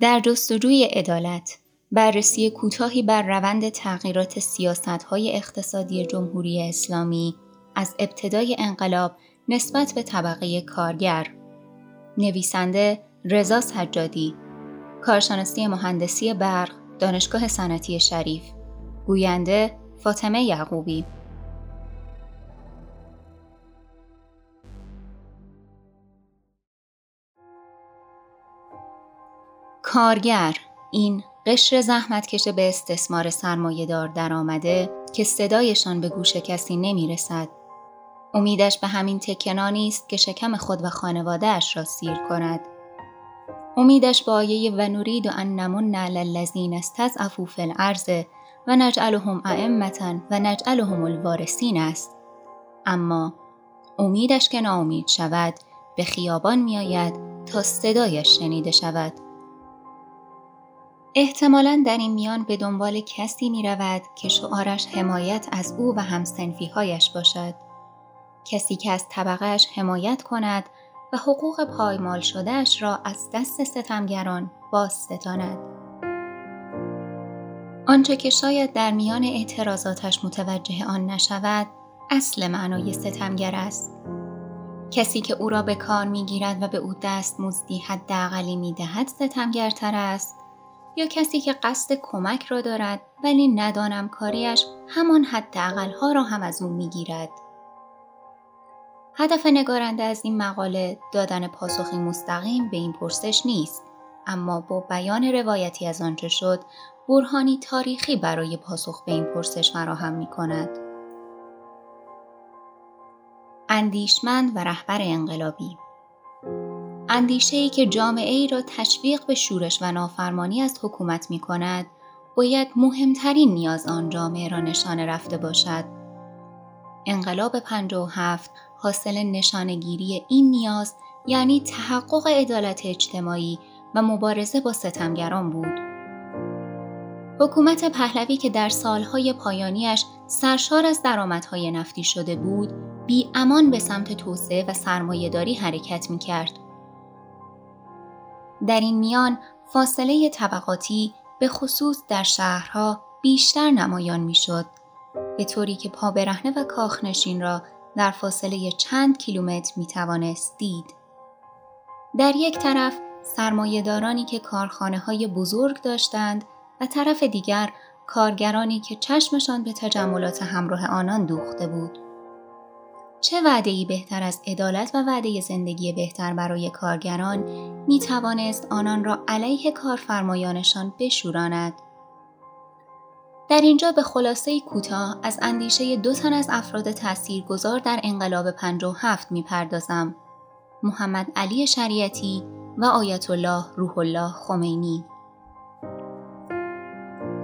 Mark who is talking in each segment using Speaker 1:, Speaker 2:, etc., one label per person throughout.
Speaker 1: در جستجوی عدالت بررسی کوتاهی بر روند تغییرات سیاستهای اقتصادی جمهوری اسلامی از ابتدای انقلاب نسبت به طبقه کارگر. نویسنده رضا سجادی کارشناسی مهندسی برق دانشگاه صنعتی شریف. گوینده فاطمه یعقوبی. کارگر این قشر زحمتکش به استثمار سرمایه در آمده که صدایشان به گوش کسی نمی رسد. امیدش به همین تکنانی است که شکم خود و خانوادهاش را سیر کند. امیدش با آیه و نورید و ان نمن علی الذین استضعفوا فی الارض و نجعلهم ائمه و نجعلهم الوارثین است. اما امیدش که ناامید شود به خیابان میآید تا صدایش شنیده شود. احتمالا در این میان به دنبال کسی می رود که شعارش حمایت از او و همسنفیهایش باشد. کسی که از طبقهش حمایت کند و حقوق پایمال شدهش را از دست ستمگران باز ستاند. آنچه که شاید در میان اعتراضاتش متوجه آن نشود اصل معنای ستمگر است. کسی که او را به کار می‌گیرد و به او دست مزدی حداقلی می‌دهد ستمگرتر است یا کسی که قصد کمک را دارد ولی ندانم کاریش همان ها را هم از او می‌گیرد. هدف نگارنده از این مقاله دادن پاسخی مستقیم به این پرسش نیست اما با بیان روایتی از آنچه شد برهانی تاریخی برای پاسخ به این پرسش فراهم می کند. اندیشمند و رهبر انقلابی اندیشه ای که جامعه ای را تشویق به شورش و نافرمانی از حکومت می کند، باید مهمترین نیاز آن جامعه را نشانه رفته باشد. انقلاب 57 حاصل نشانگیری این نیاز یعنی تحقق عدالت اجتماعی و مبارزه با ستمگران بود. حکومت پهلوی که در سالهای پایانیش سرشار از درآمدهای نفتی شده بود، بی امان به سمت توسعه و سرمایهداری حرکت می کرد. در این میان فاصله طبقاتی به خصوص در شهرها بیشتر نمایان می‌شد به طوری که پا برهنه و کاخنشین را در فاصله چند کیلومتر می توانست دید. در یک طرف سرمایهدارانی که کارخانه های بزرگ داشتند و طرف دیگر کارگرانی که چشمشان به تجملات همراه آنان دوخته بود. چه وعده ای بهتر از عدالت و وعده زندگی بهتر برای کارگران می توانست آنان را علیه کارفرمایانشان بشوراند؟ در اینجا به خلاصه کوتاه از اندیشه دو تن از افراد تاثیرگذار در انقلاب 57 می‌پردازم. محمد علی شریعتی و آیت الله روح الله خمینی.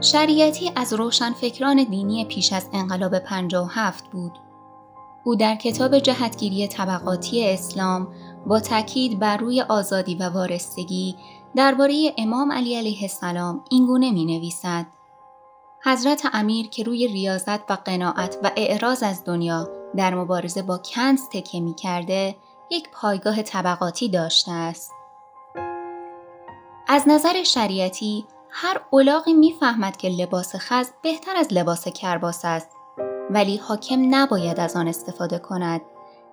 Speaker 1: شریعتی از روشنفکران دینی پیش از انقلاب 57 بود. او در کتاب جهتگیری طبقاتی اسلام با تاکید بر روی آزادی و وارستگی درباره امام علی علیه السلام اینگونه می نویسد. حضرت امیر که روی ریاضت و قناعت و اعراض از دنیا در مبارزه با کنز تکه می کرده یک پایگاه طبقاتی داشته است. از نظر شریعتی هر اولاغی می‌فهمد که لباس خز بهتر از لباس کرباس است ولی حاکم نباید از آن استفاده کند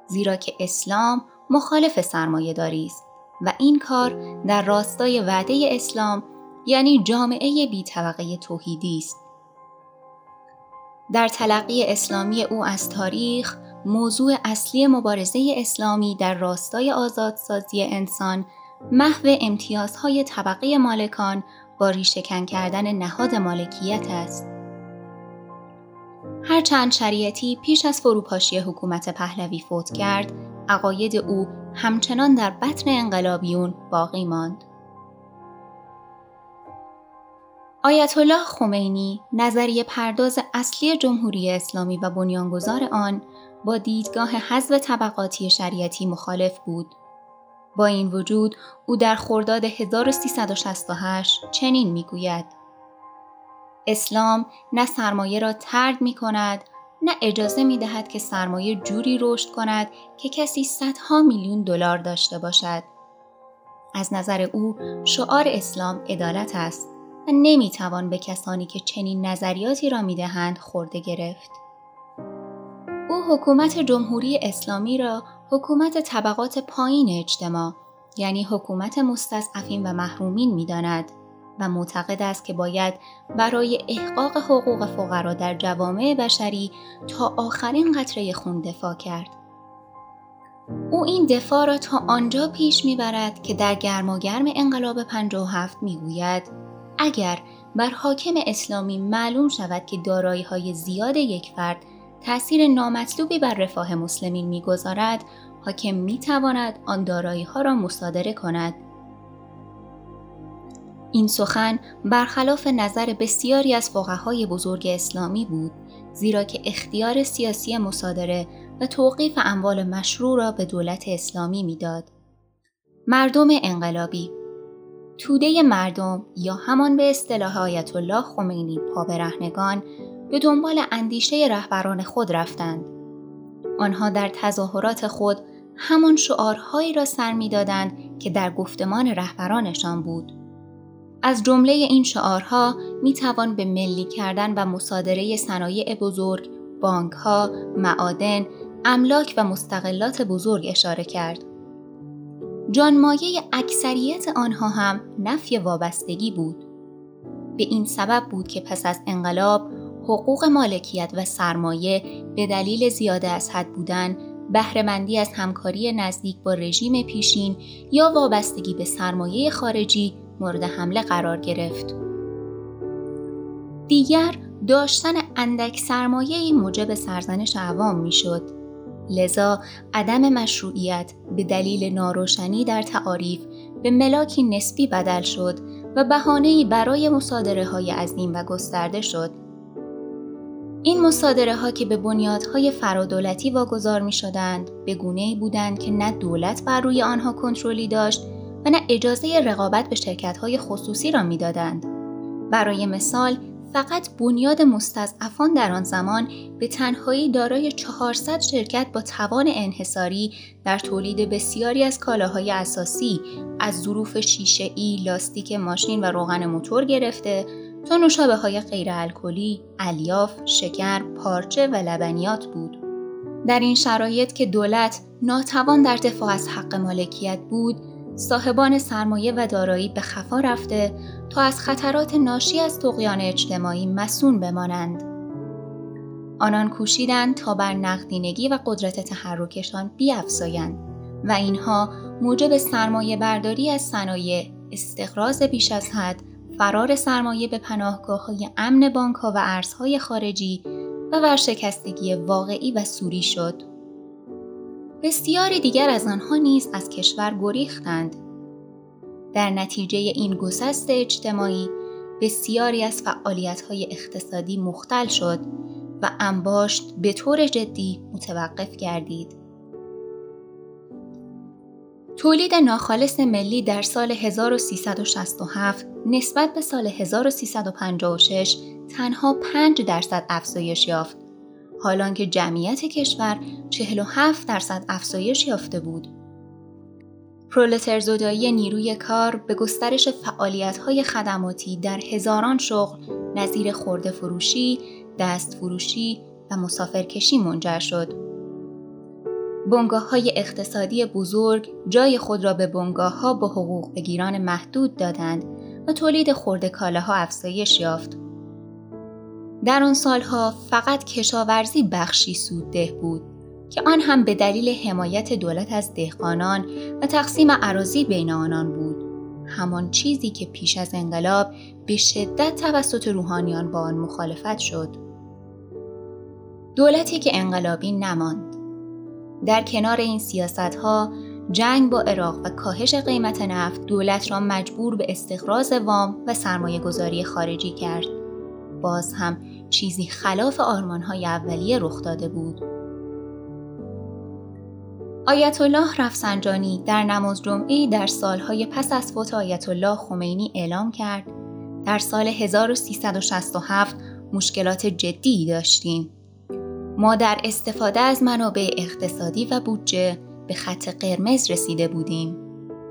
Speaker 1: زیرا که اسلام مخالف سرمایه داری است و این کار در راستای وعده اسلام یعنی جامعه بی طبقه توحیدی است. در تلقی اسلامی او از تاریخ موضوع اصلی مبارزه اسلامی در راستای آزادسازی انسان محو امتیازهای طبقه مالکان با ریشهکن کردن نهاد مالکیت است. هرچند شریعتی پیش از فروپاشی حکومت پهلوی فوت کرد، عقاید او همچنان در بطن انقلابیون باقی ماند. آیت الله خمینی نظریه پرداز اصلی جمهوری اسلامی و بنیانگذار آن با دیدگاه حذف طبقاتی شریعتی مخالف بود. با این وجود او در خرداد 1368 چنین می‌گوید اسلام نه سرمایه را ترد می کند نه اجازه می دهد که سرمایه جوری رشد کند که کسی صدها میلیون دلار داشته باشد. از نظر او شعار اسلام عدالت است و نمی‌توان به کسانی که چنین نظریاتی را می‌دهند خورده گرفت. او حکومت جمهوری اسلامی را حکومت طبقات پایین اجتماع یعنی حکومت مستضعفین و محرومین می‌داند و معتقد است که باید برای احقاق حقوق فقرا در جوامع بشری تا آخرین قطره خون دفاع کرد. او این دفاع را تا آنجا پیش می‌برد که در گرماگرم انقلاب 57 می‌گوید اگر بر حاکم اسلامی معلوم شود که دارایی های زیاد یک فرد تأثیر نامطلوبی بر رفاه مسلمین می‌گذارد حاکم می‌تواند آن دارایی ها را مصادره کند این سخن برخلاف نظر بسیاری از فقهای بزرگ اسلامی بود زیرا که اختیار سیاسی مصادره و توقیف اموال مشروع را به دولت اسلامی می‌داد. مردم انقلابی توده مردم یا همان به اصطلاح آیت الله خمینی پابرهنگان به دنبال اندیشه رهبران خود رفتند. آنها در تظاهرات خود همان شعارهایی را سر می‌دادند که در گفتمان رهبرانشان بود. از جمله این شعارها می توان به ملی کردن و مصادره صنایع بزرگ، بانک ها، معادن، املاک و مستقلات بزرگ اشاره کرد. جانمایه اکثریت آنها هم نفی وابستگی بود. به این سبب بود که پس از انقلاب حقوق مالکیت و سرمایه به دلیل زیاده از حد بودن بهرهمندی از همکاری نزدیک با رژیم پیشین یا وابستگی به سرمایه خارجی مورد حمله قرار گرفت. دیگر داشتن اندک سرمایه موجب سرزنش عوام می‌شد. لذا عدم مشروعیت به دلیل ناروشنی در تعاریف به ملاکی نسبی بدل شد و بهانه‌ای برای مصادره های عظیم و گسترده شد. این مصادره ها که به بنیادهای فرادولتی واگذار می شدند به گونه بودند که نه دولت بر روی آنها کنترلی داشت و نه اجازه رقابت به شرکت های خصوصی را می‌دادند. برای مثال فقط بنیاد مستضعفان در آن زمان به تنهایی دارای 400 شرکت با توان انحصاری در تولید بسیاری از کالاهای اساسی از ظروف شیشه ای، لاستیک ماشین و روغن موتور گرفته تا نوشابه های غیر الکلی، الیاف، شکر، پارچه و لبنیات بود. در این شرایط که دولت ناتوان در دفاع از حق مالکیت بود، صاحبان سرمایه و دارایی به خفا رفته تا از خطرات ناشی از تقیان اجتماعی مسون بمانند. آنان کوشیدند تا بر نقدینگی و قدرت تحرکشان بیافزایند و اینها موجب سرمایه برداری از صنایع، استقراض بیش از حد، فرار سرمایه به پناهگاه های امن بانک ها و ارزهای خارجی و ورشکستگی واقعی و سوری شد. بسیاری دیگر از آنها نیز از کشور گریختند. در نتیجه این گسست اجتماعی بسیاری از فعالیت‌های اقتصادی مختل شد و انباشت به طور جدی متوقف گردید. تولید ناخالص ملی در سال 1367 نسبت به سال 1356 تنها 5 درصد افزایش یافت حالان که جمعیت کشور 47 درصد افزایش یافته بود. پرولتر زدایی نیروی کار به گسترش فعالیت‌های خدماتی در هزاران شغل نظیر خورده فروشی، دست فروشی و مسافرکشی منجر شد. بنگاه های اقتصادی بزرگ جای خود را به بنگاه ها با حقوق بگیران محدود دادند و تولید خورده کالاها افزایش یافت. در آن سالها فقط کشاورزی بخشی سودده بود که آن هم به دلیل حمایت دولت از دهقانان و تقسیم عراضی بین آنان بود. همان چیزی که پیش از انقلاب به شدت توسط روحانیان با آن مخالفت شد. دولتی که انقلابی نماند. در کنار این سیاست ها جنگ با عراق و کاهش قیمت نفت دولت را مجبور به استقراض وام و سرمایه گذاری خارجی کرد. باز هم چیزی خلاف آرمانهای اولیه رخ داده بود. آیت الله رفسنجانی در نماز جمعی در سالهای پس از فوت آیت الله خمینی اعلام کرد در سال 1367 مشکلات جدی داشتیم. ما در استفاده از منابع اقتصادی و بودجه به خط قرمز رسیده بودیم.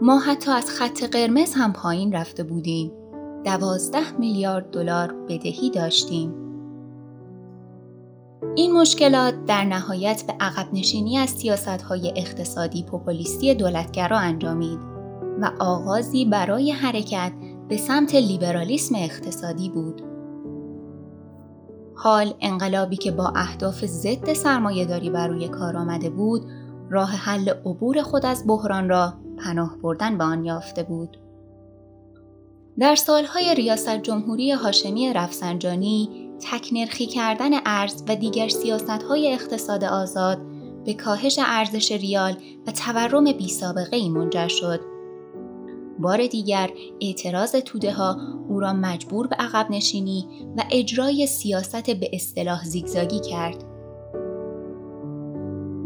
Speaker 1: ما حتی از خط قرمز هم پایین رفته بودیم. دوازده میلیارد دلار بدهی داشتیم. این مشکلات در نهایت به عقب نشینی از سیاست های اقتصادی پوپولیستی دولتگرا انجامید و آغازی برای حرکت به سمت لیبرالیسم اقتصادی بود. حال انقلابی که با اهداف ضد سرمایهداری بر روی کار آمده بود راه حل عبور خود از بحران را پناه بردن به آن یافته بود. در سالهای ریاست جمهوری هاشمی رفسنجانی تکنرخی کردن ارز و دیگر سیاستهای اقتصاد آزاد به کاهش ارزش ریال و تورم بی سابقه ای منجر شد. بار دیگر اعتراض توده ها او را مجبور به عقب نشینی و اجرای سیاست به اصطلاح زیگزاگی کرد.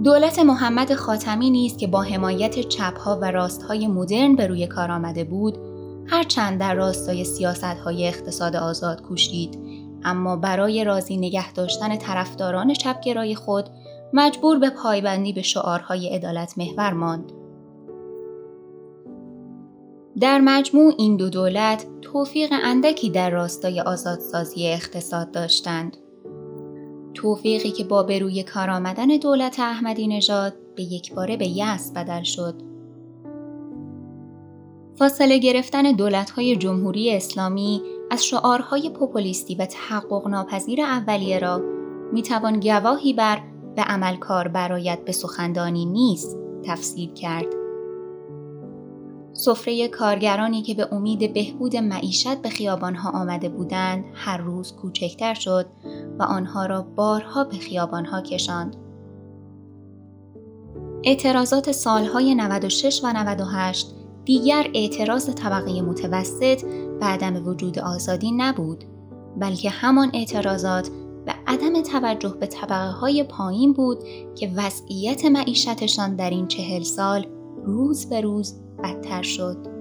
Speaker 1: دولت محمد خاتمی نیز که با حمایت چپها و راستهای مدرن به روی کار آمده بود، هرچند در راستای سیاستهای اقتصاد آزاد کوشید، اما برای راضی نگه داشتن طرفداران چپگرای خود مجبور به پایبندی به شعارهای عدالت محور ماند. در مجموع این دو دولت توفیق اندکی در راستای آزادسازی اقتصاد داشتند. توفیقی که با به روی کار آمدن دولت احمدی نژاد به یک باره به یأس بدل شد. فاصله گرفتن دولت‌های جمهوری اسلامی از شعارهای پوپولیستی و تحقق ناپذیر اولیه را می‌توان گواهی بر به عمل کار برایت به سخندانی نیست تفسیر کرد. سفره کارگرانی که به امید بهبود معیشت به خیابانها آمده بودند هر روز کوچکتر شد و آنها را بارها به خیابانها کشاند. اعتراضات سالهای 96 و 98 دیگر اعتراض طبقه متوسط به عدم وجود آزادی نبود بلکه همان اعتراضات به عدم توجه به طبقه های پایین بود که وضعیت معیشتشان در این چهل سال روز به روز بدتر شد.